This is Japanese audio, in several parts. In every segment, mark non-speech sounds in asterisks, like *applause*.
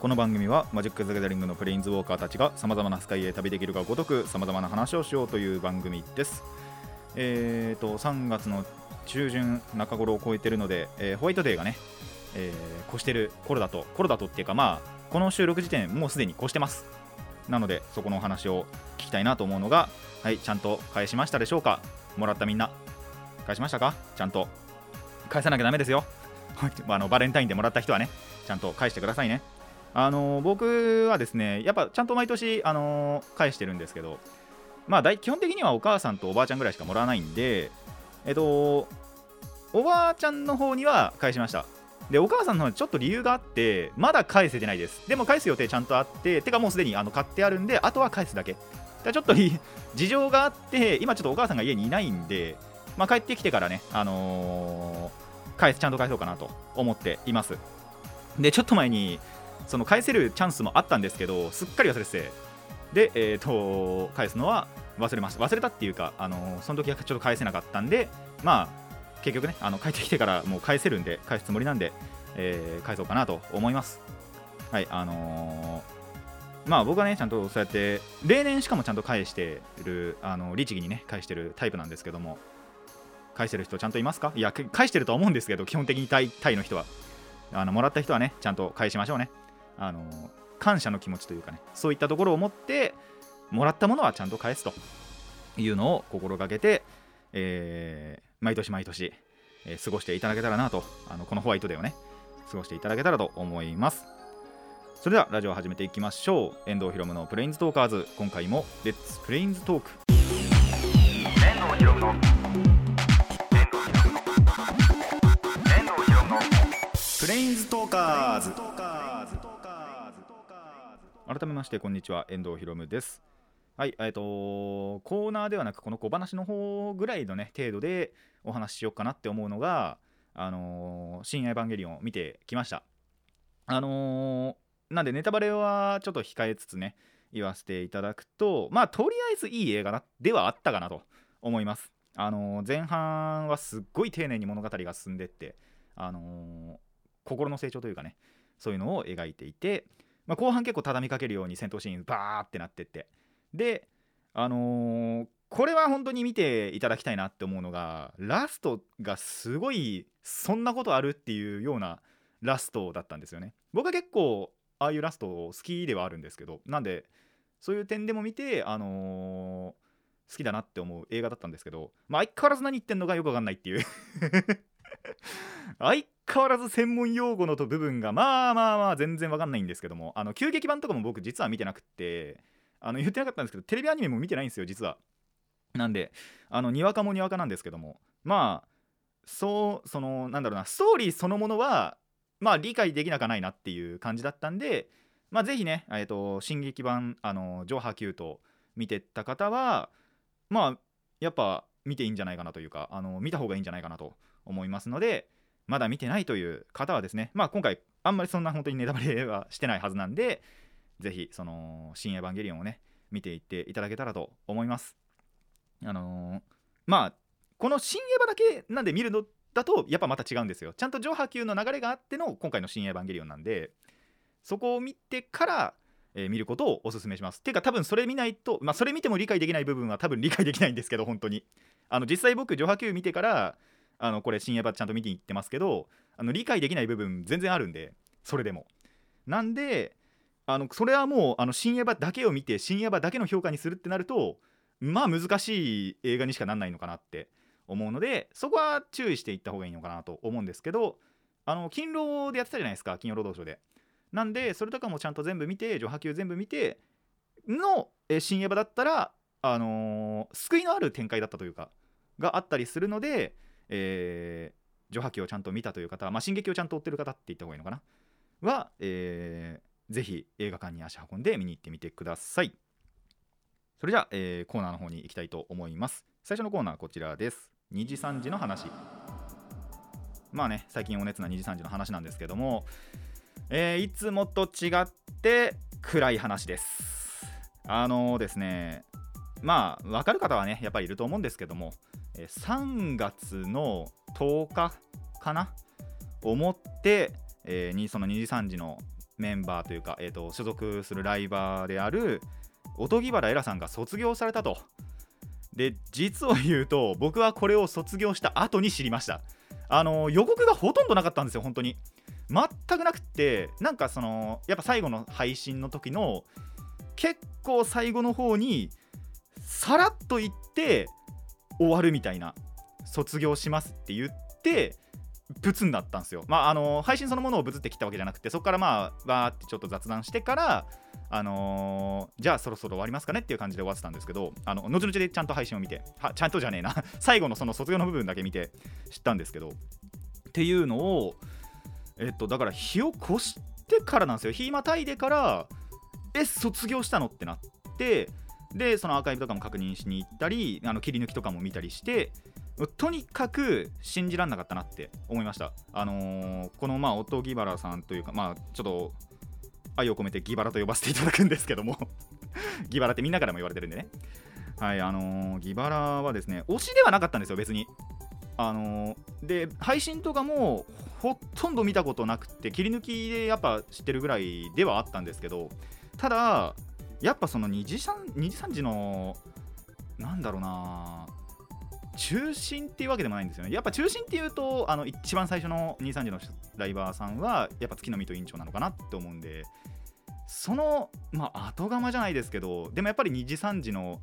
この番組はマジック・ザ・ギャザリングのプレインズウォーカーたちがさまざまなスカイへ旅できるがごとくさまざまな話をしようという番組です。えーと3月の中旬中頃を超えてるので、えーホワイトデーがね、えー越してる頃だと頃だとっていうかまあこの収録時点もうすでに越してます。なのでそこのお話を聞きたいなと思うのがはいちゃんと返しましたでしょうか？もらったみんな。返しましたか？ちゃんと。返さなきゃダメですよ。*laughs* あのバレンタインでもらった人はねちゃんと返してくださいね。あの僕はですねやっぱちゃんと毎年あの返してるんですけどまあ基本的にはお母さんとおばあちゃんぐらいしかもらわないんでえっとおばあちゃんの方には返しました。でお母さんの方にちょっと理由があってまだ返せてないです。でも返す予定ちゃんとあっててかもうすでにあの買ってあるんであとは返すだけ。だからちょっと *laughs* 事情があって今ちょっとお母さんが家にいないんでまあ、帰ってきてからね、あのー返すちゃんと返そうかなと思っています。でちょっと前にその返せるチャンスもあったんですけどすっかり忘れてて。で、えー、と返すのは忘れました。忘れたっていうか、あのーその時はちょっと返せなかったんでまあ結局ねあの帰ってきてからもう返せるんで返すつもりなんで、えー返そうかなと思います。はいあのーまあ僕はねちゃんとそうやって例年しかもちゃんと返してるあの律儀にね返してるタイプなんですけども返してる人ちゃんといますか？いや返してるとは思うんですけど基本的にタイの人は。あのもらった人はねちゃんと返しましょうね。あの感謝の気持ちというかねそういったところを持ってもらったものはちゃんと返すというのを心がけて、えー毎年毎年、えー過ごしていただけたらなとあのこのホワイトデーをね過ごしていただけたらと思います。それではラジオを始めていきましょう。遠藤ひろむのプレインズトーカーズ。今回もレッツプレインズトーク遠藤ひろむのプレインズトーカーズ改めましてこんにちは。遠藤ひろむです。はいえっ、とコーナーではなくこの小話の方ぐらいのね程度でお話ししようかなって思うのがあのー新エヴァンゲリオンを見てきました。あのーなんでネタバレはちょっと控えつつね言わせていただくとまあとりあえずいい映画ではあったかなと思います。あのー前半はすっごい丁寧に物語が進んでってあの心の成長というかねそういうのを描いていて、まあ、後半結構畳みかけるように戦闘シーンバーってなってって。であのーこれは本当に見ていただきたいなって思うのがラストがすごいそんなことあるっていうようなラストだったんですよね。僕は結構ああいうラスト好きではあるんですけどなんでそういう点でも見てあのー好きだなって思う映画だったんですけど、まあ、相変わらず何言ってんのかよくわかんないっていう。*laughs* 相変わらず専門用語のと部分がまあまあまあ全然わかんないんですけどもあの急激版とかも僕実は見てなくってあの言ってなかったんですけどテレビアニメも見てないんですよ実は。なんであのにわかもにわかなんですけどもまあそうそのなんだろうなストーリーそのものはまあ理解できなくないなっていう感じだったんでまあぜひねえっ、と進撃版あの上波級と見てった方はまあやっぱ見ていいんじゃないかなというかあの見た方がいいんじゃないかなと思いますのでまだ見てないという方はですねまあ今回あんまりそんな本当にネタバレはしてないはずなんでぜひその新エヴァンゲリオンをね見ていっていただけたらと思います。あのーまあこの新エヴァだけなんで見るのだとやっぱまた違うんですよ。ちゃんと上波級の流れがあっての今回の新エヴァンゲリオンなんでそこを見てから、えー見ることをお勧めします。ていうか多分それ見ないとまあそれ見ても理解できない部分は多分理解できないんですけど本当に。あの実際僕上波級見てからあのこれ新エヴァちゃんと見に行ってますけどあの理解できない部分全然あるんでそれでも。なんであのそれはもうあの新エヴァだけを見て新エヴァだけの評価にするってなるとまあ難しい映画にしかなんないのかなって思うのでそこは注意していった方がいいのかなと思うんですけどあの勤労でやってたじゃないですか金曜ロードショーで。なんでそれとかもちゃんと全部見て上波級全部見てのえ新エヴァだったらあのー救いのある展開だったというかがあったりするので、えー、上波球をちゃんと見たという方、まあ、進撃をちゃんと追ってる方って言った方がいいのかな？は、えーぜひ映画館に足運んで見に行ってみてください。それじゃあ、えーコーナーの方に行きたいと思います。最初のコーナーはこちらです。2時3時の話。まあね最近お熱な2時3時の話なんですけども、えーいつもと違って暗い話です。あのですねまあ分かる方はねやっぱりいると思うんですけども、3月の10日かな？をもって、えーにその2時3時のメンバーというか、えー、と所属するライバーであるおとぎばらえらさんが卒業されたと。で実を言うと僕はこれを卒業した後に知りました。あの予告がほとんどなかったんですよ本当に。全くなくってなんかそのやっぱ最後の配信の時の結構最後の方にさらっと言って終わるみたいな卒業しますって言ってブツになったんですよ。まああの配信そのものをブツって切ったわけじゃなくてそこからまあわーってちょっと雑談してからあのーじゃあそろそろ終わりますかねっていう感じで終わってたんですけどあの後々でちゃんと配信を見てはちゃんとじゃねえな。*laughs* 最後のその卒業の部分だけ見て知ったんですけどっていうのをえっとだから日を越してからなんですよ。日またいでからえ卒業したの？ってなってでそのアーカイブとかも確認しに行ったりあの切り抜きとかも見たりしてとにかく信じられなかったなって思いました。あのーこのまあ音ギバラさんというかまあちょっと愛を込めてギバラと呼ばせていただくんですけども *laughs* ギバラってみんなからも言われてるんでね。はいあのーギバラはですね推しではなかったんですよ別に。あのーで配信とかもほとんど見たことなくて切り抜きでやっぱ知ってるぐらいではあったんですけどただやっぱその2時 ,3 2時3時のなんだろうな中心っていうわけでもないんですよね。やっぱ中心っていうとあの一番最初の2 3時のライバーさんはやっぱ月の水戸委員長なのかなって思うんでそのまあ後釜じゃないですけどでもやっぱり2時3時の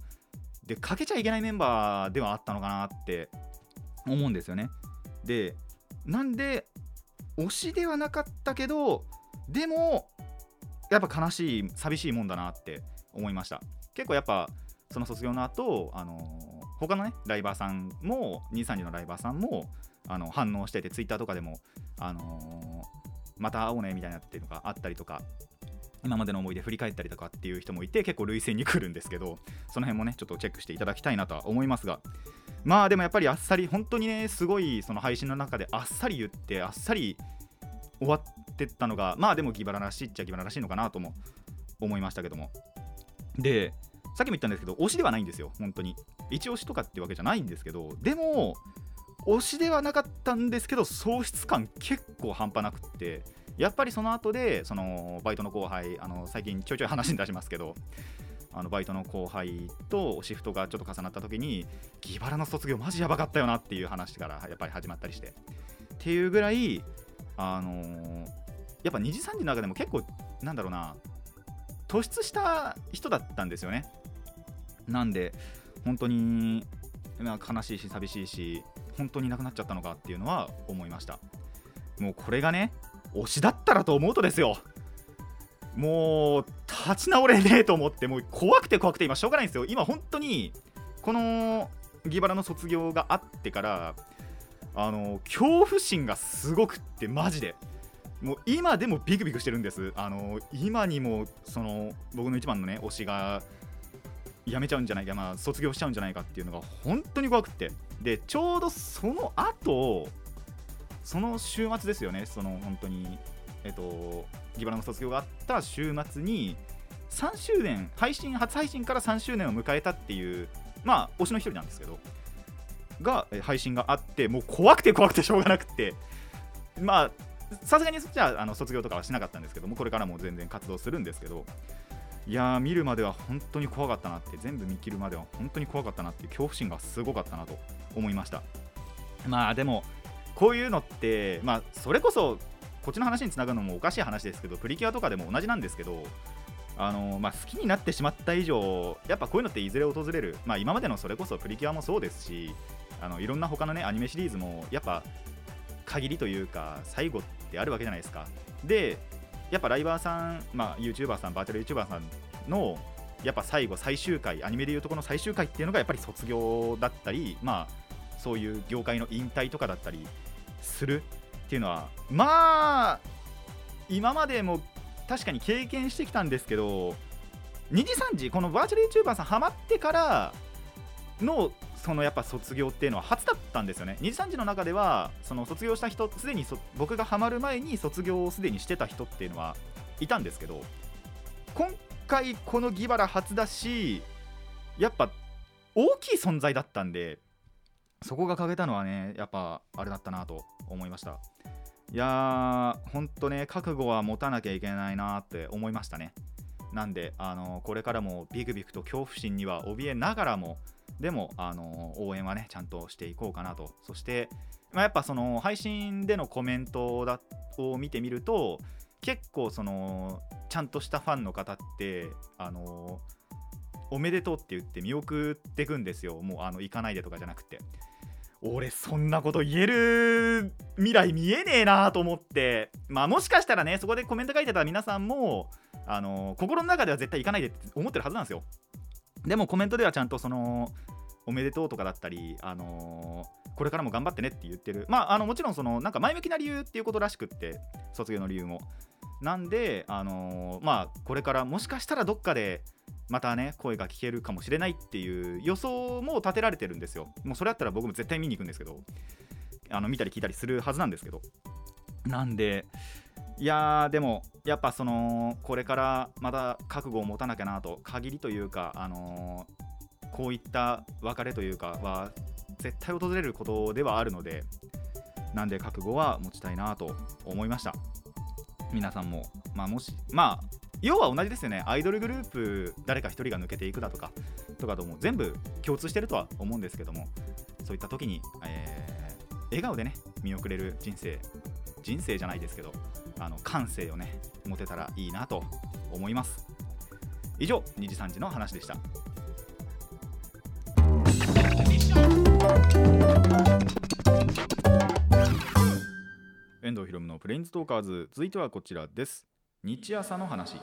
でかけちゃいけないメンバーではあったのかなって思うんですよね。でなんで推しではなかったけどでもやっぱ悲しい寂しいもんだなって思いました。結構やっぱその卒業の後あのー他のねライバーさんも23時のライバーさんもあの反応しててツイッターとかでもあのーまた会おうねみたいなっていうのがあったりとか今までの思い出振り返ったりとかっていう人もいて結構類戦に来るんですけどその辺もねちょっとチェックしていただきたいなとは思いますが。まあでもやっぱりあっさり本当にねすごいその配信の中であっさり言ってあっさり終わっってったのがまあでもギバラらしいっちゃギバラらしいのかなとも思いましたけども。でさっきも言ったんですけど推しではないんですよ本当に。一押しとかってわけじゃないんですけどでも推しではなかったんですけど喪失感結構半端なくってやっぱりその後でそのバイトの後輩あの最近ちょいちょい話に出しますけどあのバイトの後輩とシフトがちょっと重なった時にギバラの卒業マジやばかったよなっていう話からやっぱり始まったりして。っていうぐらいあのやっぱ2時3時の中でも結構なんだろうな突出した人だったんですよね。なんで本当に、まあ、悲しいし寂しいし本当になくなっちゃったのかっていうのは思いました。もうこれがね推しだったらと思うとですよ。もう立ち直れねえと思ってもう怖くて怖くて今しょうがないんですよ。今本当にこのギバラの卒業があってからあの恐怖心がすごくってマジで。もう今でもビクビクしてるんです。あの今にもその僕の一番のね推しが辞めちゃうんじゃないか、まあ、卒業しちゃうんじゃないかっていうのが本当に怖くて。でちょうどその後その週末ですよね。その本当にえっとギバラの卒業があった週末に3周年配信初配信から3周年を迎えたっていうまあ推しの一人なんですけどが配信があってもう怖くて怖くてしょうがなくて。まあさすがにじゃああの卒業とかはしなかったんですけどもこれからも全然活動するんですけどいやー見るまでは本当に怖かったなって全部見切るまでは本当に怖かったなって恐怖心がすごかったなと思いました。まあでもこういうのってまあそれこそこっちの話につながるのもおかしい話ですけどプリキュアとかでも同じなんですけどあのまあ、好きになってしまった以上やっぱこういうのっていずれ訪れる、まあ、今までのそれこそプリキュアもそうですしあのいろんな他のねアニメシリーズもやっぱ限りというか最後ってあるわけじゃないですか。でやっぱライバーさん、まあ、YouTuber さんバーチャル YouTuber さんのやっぱ最後最終回アニメでいうとこの最終回っていうのがやっぱり卒業だったりまあそういう業界の引退とかだったりするっていうのはまあ今までも確かに経験してきたんですけど2時3時このバーチャル YouTuber さんハマってからのそのやっぱ卒業っていうのは初だったんですよね。2時3時の中ではその卒業した人すでにそ僕がハマる前に卒業をすでにしてた人っていうのはいたんですけど今回このギバラ初だしやっぱ大きい存在だったんでそこが欠けたのはねやっぱあれだったなと思いました。いやーほんとね覚悟は持たなきゃいけないなって思いましたね。なんであのこれからもビクビクと恐怖心には怯えながらもでもあの応援はねちゃんとしていこうかなと。そして、まあ、やっぱその配信でのコメントだを見てみると結構そのちゃんとしたファンの方ってあのおめでとうって言って見送ってくんですよ。もうあの行かないでとかじゃなくて。俺そんなこと言える未来見えねえなと思って。まあもしかしたらねそこでコメント書いてた皆さんもあの心の中では絶対行かないでって思ってるはずなんですよ。でもコメントではちゃんとそのおめでとうとかだったり、あのこれからも頑張ってねって言ってる。まああのもちろんそのなんか前向きな理由っていうことらしくって卒業の理由も。なんであのまあこれからもしかしたらどっかでまたね声が聞けるかもしれないっていう予想も立てられてるんですよ。もうそれだったら僕も絶対見に行くんですけどあの見たり聞いたりするはずなんですけど。なんでいやーでもやっぱそのこれからまた覚悟を持たなきゃなと限りというかあのこういった別れというかは絶対訪れることではあるのでなんで覚悟は持ちたいなと思いました。皆さんもまあもしまあ要は同じですよね。アイドルグループ誰か一人が抜けていくだとかとかとも全部共通してるとは思うんですけどもそういった時に、えー笑顔でね見送れる人生人生じゃないですけどあの感性をね持てたらいいなと思います。以上2時3時の話でした。遠藤ひろむのプレインズトーカーズ。続いてはこちらです。日朝の話。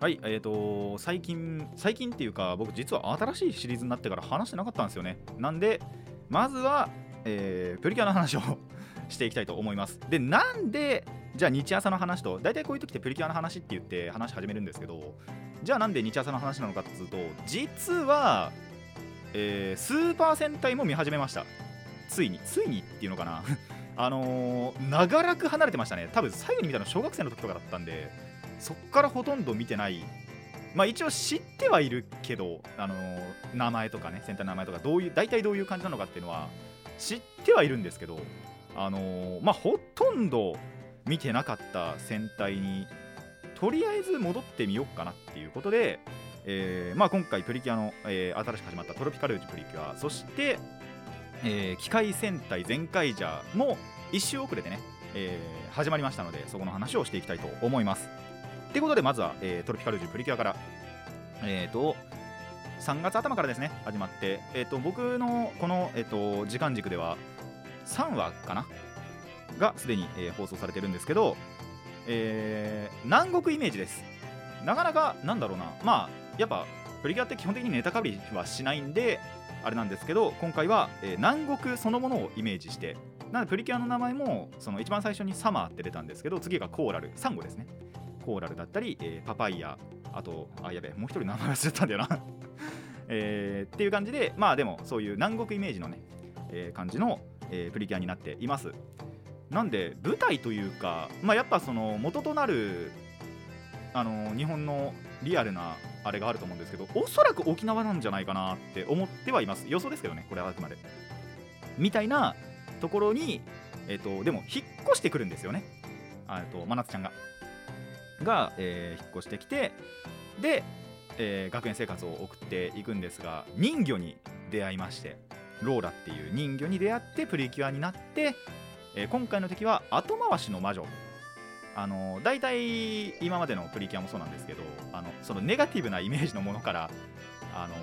はいえーと最近最近っていうか僕実は新しいシリーズになってから話してなかったんですよね。なんでまずは、えープリキュアの話を *laughs* していきたいと思います。でなんでじゃあ日朝の話と大体こういう時ってプリキュアの話って言って話始めるんですけどじゃあなんで日朝の話なのかっていうと実は、えースーパー戦隊も見始めました。ついについにっていうのかな。あのー長らく離れてましたね。多分最後に見たの小学生の時とかだったんでそっからほとんど見てない。まあ一応知ってはいるけど、あのー名前とかね戦隊の名前とかどういう大体どういう感じなのかっていうのは知ってはいるんですけどあのーまあほとんど見てなかった戦隊にとりあえず戻ってみようかなっていうことで、えーまあ、今回プリキュアの、えー新しく始まったトロピカルージュプリキュアそして、えー機械戦隊全開ジャーも1周遅れてね、えー始まりましたのでそこの話をしていきたいと思います。ということでまずは、えートロピカルジュプリキュアからえーと3月頭からですね始まって、えー、と僕のこの、えー、と時間軸では3話かな？がすでに、えー放送されてるんですけど、えー南国イメージです。なかなかなんだろうな。まあやっぱプリキュアって基本的にネタかぶりはしないんであれなんですけど今回は、えー南国そのものをイメージしてなのでプリキュアの名前もその一番最初にサマーって出たんですけど次がコーラルサンゴですね。コーラルだったり、えーパパイヤあとあやべもう一人名前忘れちゃったんだよな。*laughs* えーっていう感じでまあでもそういう南国イメージのね、えー感じの、えープリキュアになっています。なんで舞台というかまあやっぱその元となるあの日本のリアルなあれがあると思うんですけどおそらく沖縄なんじゃないかなって思ってはいます。予想ですけどねこれはあくまで。みたいなところにえっ、とでも引っ越してくるんですよね。と真夏ちゃんが。が、えー引っ越してきてで、えー学園生活を送っていくんですが人魚に出会いましてローラっていう人魚に出会ってプリキュアになって、えー今回の敵は後回しの魔女。あの大体今までのプリキュアもそうなんですけどあのそのネガティブなイメージのものからあの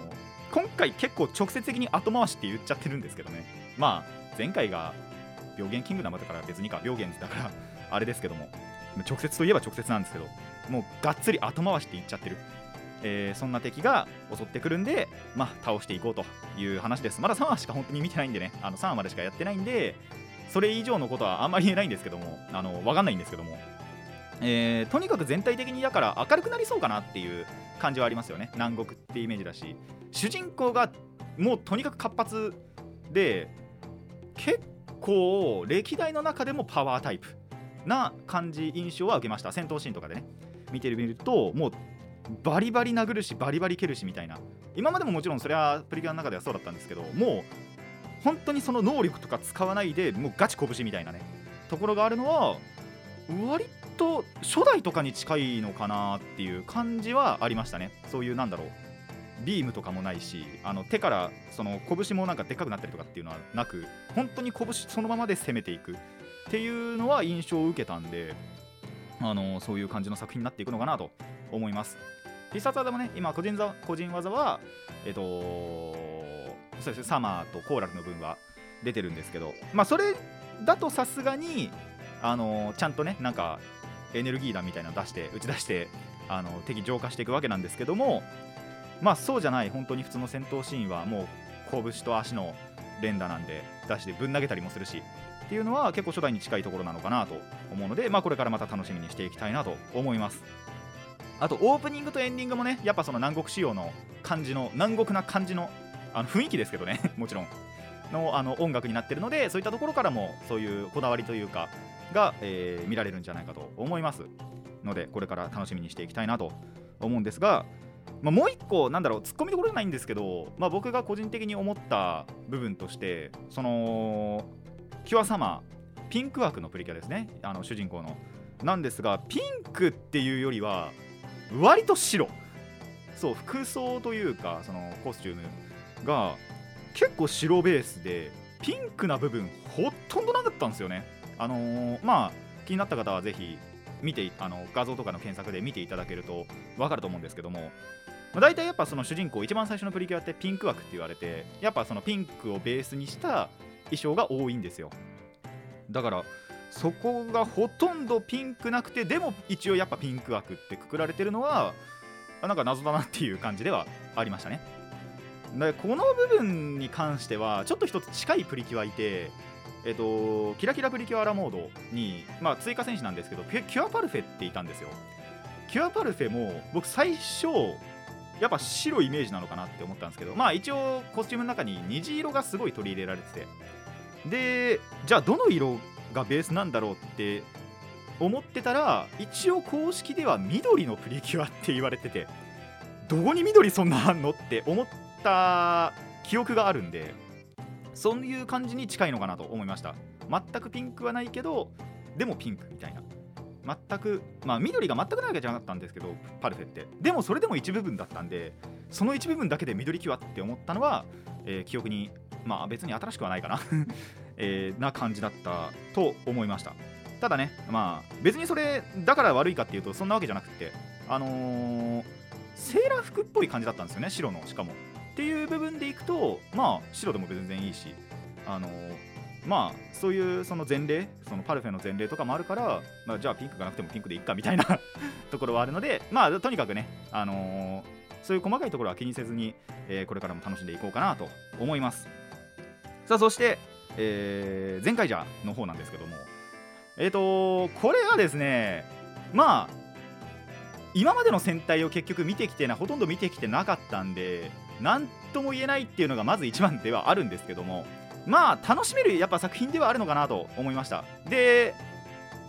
今回結構直接的に後回しって言っちゃってるんですけどね。まあ前回が病原キングダムだから別にか病原だからあれですけども直接といえば直接なんですけどもうがっつり後回しって言っちゃってる、えーそんな敵が襲ってくるんでまあ倒していこうという話です。まだ3話しか本当に見てないんでね。あの3話までしかやってないんでそれ以上のことはあんまり言えないんですけどもあの分かんないんですけども。えーとにかく全体的にだから明るくなりそうかなっていう感じはありますよね。南国ってイメージだし。主人公がもうとにかく活発で結構歴代の中でもパワータイプな感じ印象は受けました。戦闘シーンとかでね。見てみるともうバリバリ殴るしバリバリ蹴るしみたいな。今までももちろんそれはプリキュアの中ではそうだったんですけどもう本当にその能力とか使わないでもうガチ拳みたいなね。ところがあるのは割とと初代とかに近いのかなっていう感じはありましたね。そういうなんだろう。ビームとかもないしあの手からその拳もなんかでっかくなったりとかっていうのはなく本当に拳そのままで攻めていく。っていうのは印象を受けたんであのそういう感じの作品になっていくのかなと思います。必殺技もね今個人技個人技はえっとそうですねサマーとコーラルの分は出てるんですけどまあそれだとさすがにあのちゃんとねなんかエネルギー弾みたいなの出して打ち出してあの敵浄化していくわけなんですけどもまあそうじゃない本当に普通の戦闘シーンはもう拳と足の連打なんで出してぶん投げたりもするしっていうのは結構初代に近いところなのかなと思うので、まあ、これからまた楽しみにしていきたいなと思います。あとオープニングとエンディングもねやっぱその南国仕様の感じの南国な感じのあの雰囲気ですけどねもちろん。のあの音楽になってるのでそういったところからもそういうこだわりというかが、えー見られるんじゃないかと思いますのでこれから楽しみにしていきたいなと思うんですが、まあ、もう一個なんだろうツッコミどころじゃないんですけど、まあ、僕が個人的に思った部分としてそのキュアサマーピンク枠のプリキュアですね。あの主人公の。なんですがピンクっていうよりは割と白。そう服装というかそのコスチュームが結構白ベースでピンクな部分ほとんどなかったんですよね。あのーまあ気になった方はぜひ見てあの画像とかの検索で見ていただけると分かると思うんですけども、まあ、大体やっぱその主人公一番最初のプリキュアってピンク枠って言われてやっぱそのピンクをベースにした衣装が多いんですよ。だからそこがほとんどピンクなくてでも一応やっぱピンク枠ってくくられてるのはなんか謎だなっていう感じではありましたね。でこの部分に関してはちょっと一つ近いプリキュアいてえっと、キラキラプリキュアラモードに、まあ、追加戦士なんですけどキュキュアパルフェっていたんですよ。キュアパルフェも僕最初やっぱ白いイメージなのかなって思ったんですけどまあ一応コスチュームの中に虹色がすごい取り入れられてて。でじゃあどの色がベースなんだろうって思ってたら一応公式では緑のプリキュアって言われててどこに緑そんなあんのって思った記憶があるんでそういう感じに近いのかなと思いました。全くピンクはないけどでもピンクみたいな。全くまあ緑が全くないわけじゃなかったんですけどパルフェって。でもそれでも一部分だったんでその一部分だけで緑キュアって思ったのは、えー記憶にまあ別に新しくはないかな、*laughs* えーな感じだったと思いました。ただねまあ別にそれだから悪いかっていうとそんなわけじゃなくてあのーセーラー服っぽい感じだったんですよね白の。しかも。っていう部分でいくとまあ白でも全然いいしあのまあそういうその前例そのパルフェの前例とかもあるから、まあ、じゃあピンクがなくてもピンクでいっかみたいな *laughs* ところはあるのでまあとにかくねあのーそういう細かいところは気にせずに、えーこれからも楽しんでいこうかなと思います。さあそして、えー前回じゃの方なんですけどもえっ、とこれはですねまあ今までの戦隊を結局見てきてなほとんど見てきてなかったんで何とも言えないっていうのがまず一番ではあるんですけどもまあ楽しめるやっぱ作品ではあるのかなと思いました。で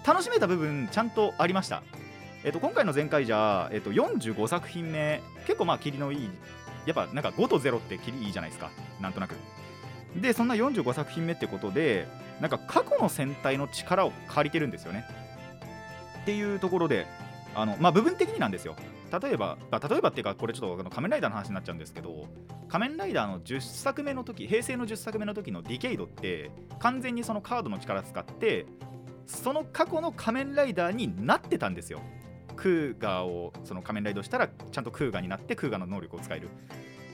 楽しめた部分ちゃんとありました。えっと今回の前回じゃ、えっと、45作品目結構まあ霧のいいやっぱなんか5と0って霧いいじゃないですか。なんとなく。でそんな45作品目ってことでなんか過去の戦隊の力を借りてるんですよね。っていうところであの、まあ、部分的になんですよ。例えばあ例えばっていうかこれちょっとあの仮面ライダーの話になっちゃうんですけど仮面ライダーの10作目の時平成の10作目の時のディケイドって完全にそのカードの力使ってその過去の仮面ライダーになってたんですよ。クーガーをその仮面ライダーをしたらちゃんとクーガーになってクーガーの能力を使える。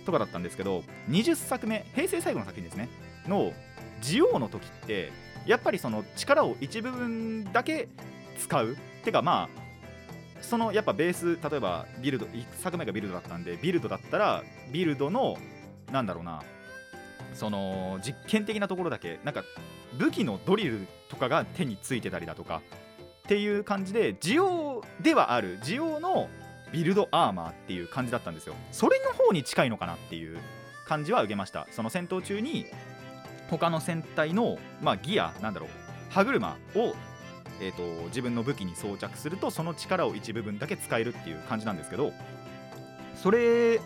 とかだったんですけど20作目平成最後の作品ですね。のジオウの時ってやっぱりその力を一部分だけ使う。てかまあそのやっぱベース例えばビルド1作目がビルドだったんでビルドだったらビルドのなんだろうなその実験的なところだけなんか武器のドリルとかが手についてたりだとかっていう感じでジオではあるジオのビルドアーマーっていう感じだったんですよ。それの方に近いのかなっていう感じは受けました。その戦闘中に他の戦隊の、まあ、ギアなんだろう歯車を、えー、と自分の武器に装着するとその力を一部分だけ使えるっていう感じなんですけどそれ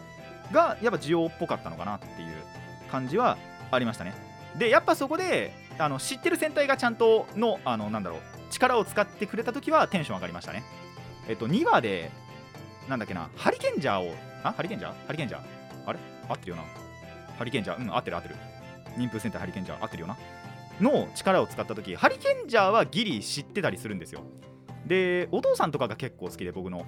がやっぱ需要っぽかったのかなっていう感じはありましたね。でやっぱそこであの知ってる戦隊がちゃんとのあのなんだろう力を使ってくれた時はテンション上がりましたね。えっと2話でなんだっけなハリケンジャーをあハリケンジャー？ハリケンジャー？あれ？合ってるよな。ハリケンジャー？うん合ってる合ってる。妊婦戦隊ハリケンジャー合ってるよな。の力を使った時ハリケンジャーはギリ知ってたりするんですよ。でお父さんとかが結構好きで僕の。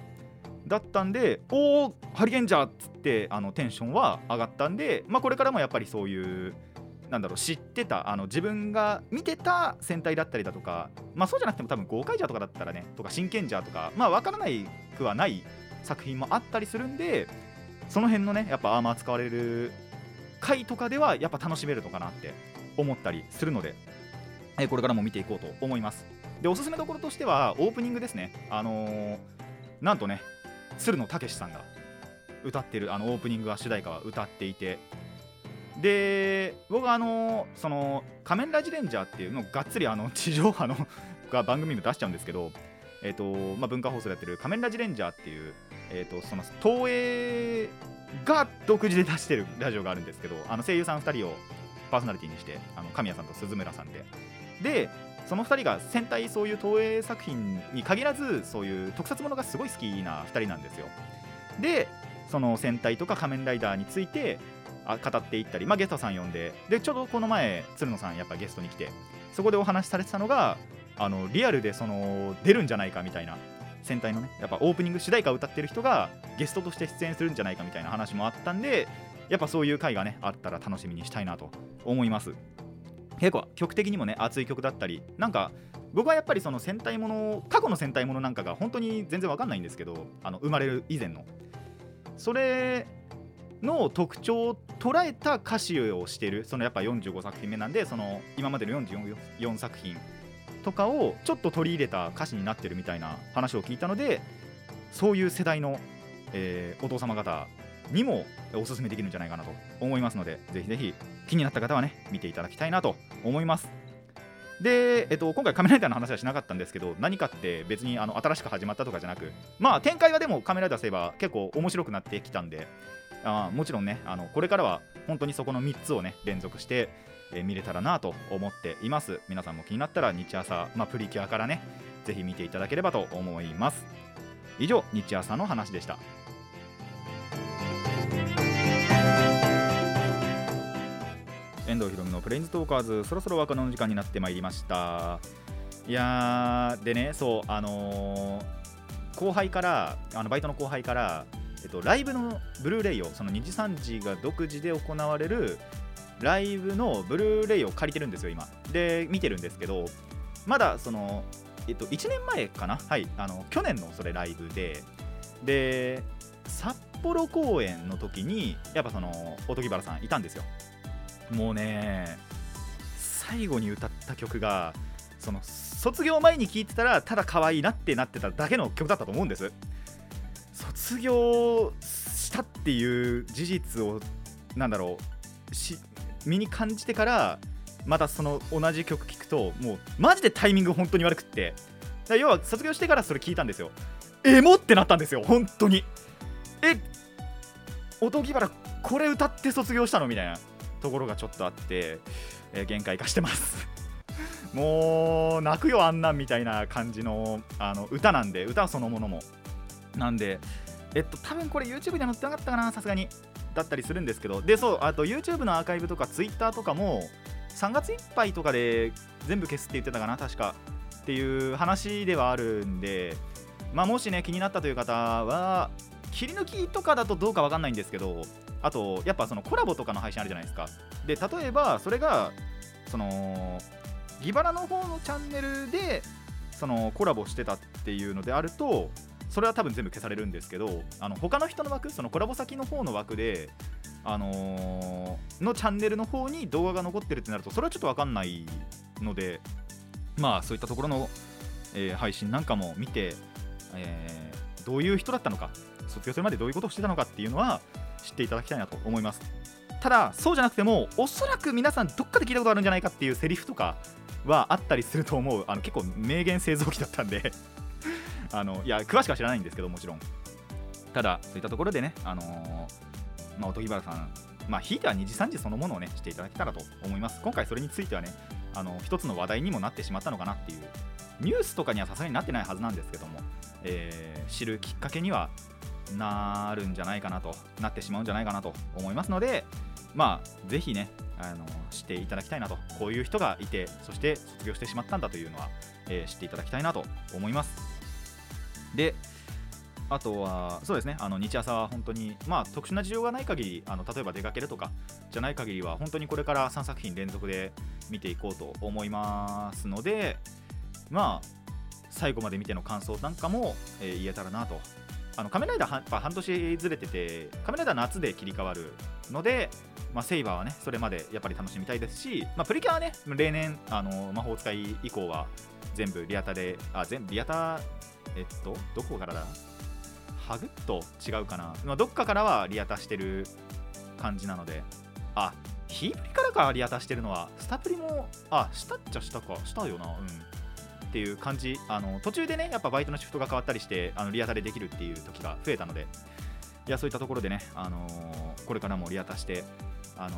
だったんでおおハリケンジャーっつってあのテンションは上がったんで、まあ、これからもやっぱりそういうなんだろう知ってたあの自分が見てた戦隊だったりだとかまあそうじゃなくても多分豪快ジャーとかだったらねとか真剣ジャーとかまあ分からないくはない作品もあったりするんでその辺のねやっぱアーマー使われる回とかではやっぱ楽しめるのかなって。思ったりするので、えこれからも見ていこうと思います。でおすすめどころとしてはオープニングですね。あのーなんとね鶴野武さんが歌ってるあのオープニングは主題歌は歌っていて。で僕はあのその仮面ラジレンジャーっていうのをがっつりあの *laughs* 地上波の番組にも出しちゃうんですけど、えーとまあ、文化放送でやってる仮面ラジレンジャーっていう、えー、とその東映が独自で出してるラジオがあるんですけどあの声優さん2人をパーソナリティにしてあの神谷さんと鈴村さんで。でその2人が戦隊そういう東映作品に限らずそういう特撮ものがすごい好きな2人なんですよ。でその戦隊とか仮面ライダーについて語っていったり、まあ、ゲストさん呼んででちょうどこの前鶴野さんやっぱゲストに来てそこでお話しされてたのがあのリアルでその出るんじゃないかみたいな戦隊のねやっぱオープニング主題歌を歌ってる人がゲストとして出演するんじゃないかみたいな話もあったんでやっぱそういう回がねあったら楽しみにしたいなと思います。結構曲的にもね熱い曲だったりなんか僕はやっぱりその戦隊もの過去の戦隊ものなんかが本当に全然わかんないんですけどあの生まれる以前のそれの特徴を捉えた歌詞をしてるそのやっぱ45作品目なんでその今までの44作品。とかをちょっと取り入れた歌詞になってるみたいな話を聞いたのでそういう世代の、えーお父様方にもおすすめできるんじゃないかなと思いますのでぜひぜひ気になった方はね見ていただきたいなと思います。で、えっと、今回仮面ライダーの話はしなかったんですけど何かって別にあの新しく始まったとかじゃなくまあ展開はでも仮面ライダーすれば結構面白くなってきたんであもちろんねあのこれからは本当にそこの3つをね連続して、え見れたらなと思っています。皆さんも気になったら日朝、まあ、プリキュアからねぜひ見ていただければと思います。以上日朝の話でした。遠藤ひろむのプレインズトーカーズそろそろ若者の時間になってまいりました。いやーでねそうあのー後輩からあのバイトの後輩から、えっと、ライブのブルーレイをその2時3時が独自で行われるライブのブルーレイを借りてるんですよ今。で見てるんですけどまだそのえっと1年前かな？はいあの去年のそれライブで。で札幌公演の時にやっぱそのおとぎばらさんいたんですよ。もうね最後に歌った曲がその卒業前に聴いてたらただ可愛いなってなってただけの曲だったと思うんです。卒業したっていう事実をなんだろうし身に感じてからまたその同じ曲聴くともうマジでタイミング本当に悪くって。要は卒業してからそれ聞いたんですよ。エモってなったんですよ本当に。えおとぎばらこれ歌って卒業したの？みたいな。ところがちょっとあって、えー限界化してます。*laughs* もう泣くよあんなんみたいな感じのあの歌なんで歌そのものも。なんでえっと多分これ YouTube で載ってなかったかなさすがに。だったりするんですけど。でそうあと YouTube のアーカイブとか Twitter とかも3月いっぱいとかで全部消すって言ってたかな確か。っていう話ではあるんで。まあもしね気になったという方は切り抜きとかだとどうかわかんないんですけどあとやっぱそのコラボとかの配信あるじゃないですか。で例えばそれがそのギバラの方のチャンネルでそのコラボしてたっていうのであるとそれは多分全部消されるんですけどあの他の人の枠そのコラボ先の方の枠であのーのチャンネルの方に動画が残ってるってなるとそれはちょっと分かんないのでまあそういったところの、えー配信なんかも見てえーどういう人だったのか卒業するまでどういうことをしてたのかっていうのは知っていただきたいなと思います。ただそうじゃなくてもおそらく皆さんどっかで聞いたことあるんじゃないかっていうセリフとかはあったりすると思う。あの結構名言製造機だったんで。*laughs* あのいや詳しくは知らないんですけどもちろん。ただそういったところでねあのーまあ、おとぎばらさんまあひいては2時3時そのものをねしていただけたらと思います。今回それについてはねあの一つの話題にもなってしまったのかなっていう。ニュースとかにはさすがになってないはずなんですけども、えー知るきっかけにはなるんじゃないかなとなってしまうんじゃないかなと思いますのでまあぜひねあの知っていただきたいなとこういう人がいてそして卒業してしまったんだというのは、えー知っていただきたいなと思います。であとはそうですねあの日朝は本当にまあ特殊な事情がない限りあの例えば出かけるとかじゃない限りは本当にこれから3作品連続で見ていこうと思いますのでまあ最後まで見ての感想なんかも、えー言えたらなとあの仮面ライダーは半年ずれてて仮面ライダー夏で切り替わるので、まあ、セイバーはねそれまでやっぱり楽しみたいですし、まあ、プリキュアはね例年あの魔法使い以降は全部リアタであ全リアタえっとどこからだ？ハグッと違うかな、まあ、どっかからはリアタしてる感じなので。あヒープリからかリアタしてるのはスタプリもあしたっちゃしたかしたよな。うん。っていう感じあの途中でねやっぱバイトのシフトが変わったりしてあのリアタでできるっていう時が増えたのでいやそういったところでね、あのーこれからもリアタして、あの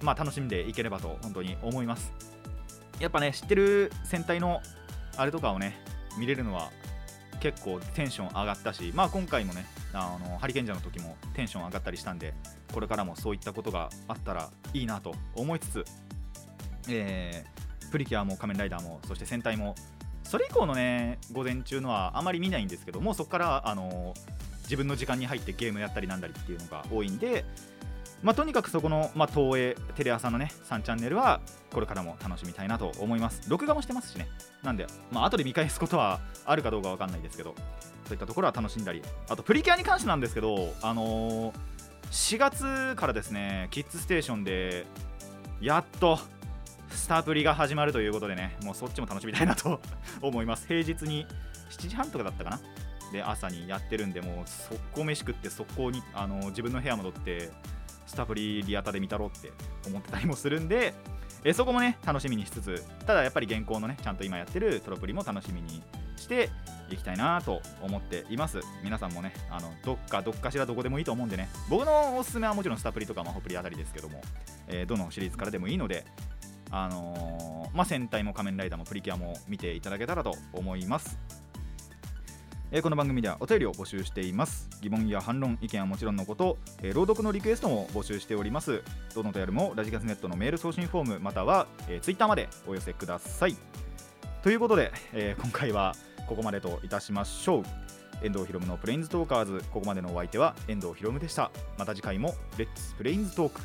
ーまあ、楽しんでいければと本当に思います。やっぱね知ってる戦隊のあれとかをね見れるのは結構テンション上がったし、まあ、今回もねあのハリケンジャーの時もテンション上がったりしたんでこれからもそういったことがあったらいいなと思いつつ、えープリキュアも仮面ライダーもそして戦隊も。それ以降のね午前中のはあまり見ないんですけどもそこからあの自分の時間に入ってゲームやったりなんだりっていうのが多いんで、まあ、とにかくそこの、まあ、東映テレ朝のね3チャンネルはこれからも楽しみたいなと思います。録画もしてますしね。なんで、まあ後で見返すことはあるかどうかわかんないですけどそういったところは楽しんだり。あとプリキュアに関してなんですけどあのー4月からですねキッズステーションでやっとスタープリが始まるということでねもうそっちも楽しみたいなと *laughs* 思います。平日に7時半とかだったかな？で朝にやってるんでもう速攻飯食って速攻にあの自分の部屋戻ってスタプリリアタで見たろうって思ってたりもするんでえそこもね楽しみにしつつただやっぱり現行のねちゃんと今やってるトロプリも楽しみにしていきたいなと思っています。皆さんもねあのどっかどっかしらどこでもいいと思うんでね。僕のおすすめはもちろんスタプリとかマホプリあたりですけども、えーどのシリーズからでもいいのであのーまあ、戦隊も仮面ライダーもプリキュアも見ていただけたらと思います。えーこの番組ではお便りを募集しています。疑問や反論意見はもちろんのこと、えー朗読のリクエストも募集しております。どのお便りもラジカスネットのメール送信フォームまたは、えー、ツイッターまでお寄せください。ということで、えー今回はここまでといたしましょう。遠藤ひろむのプレインズトーカーズ。ここまでのお相手は遠藤ひろむでした。また次回もレッツプレインズトーク。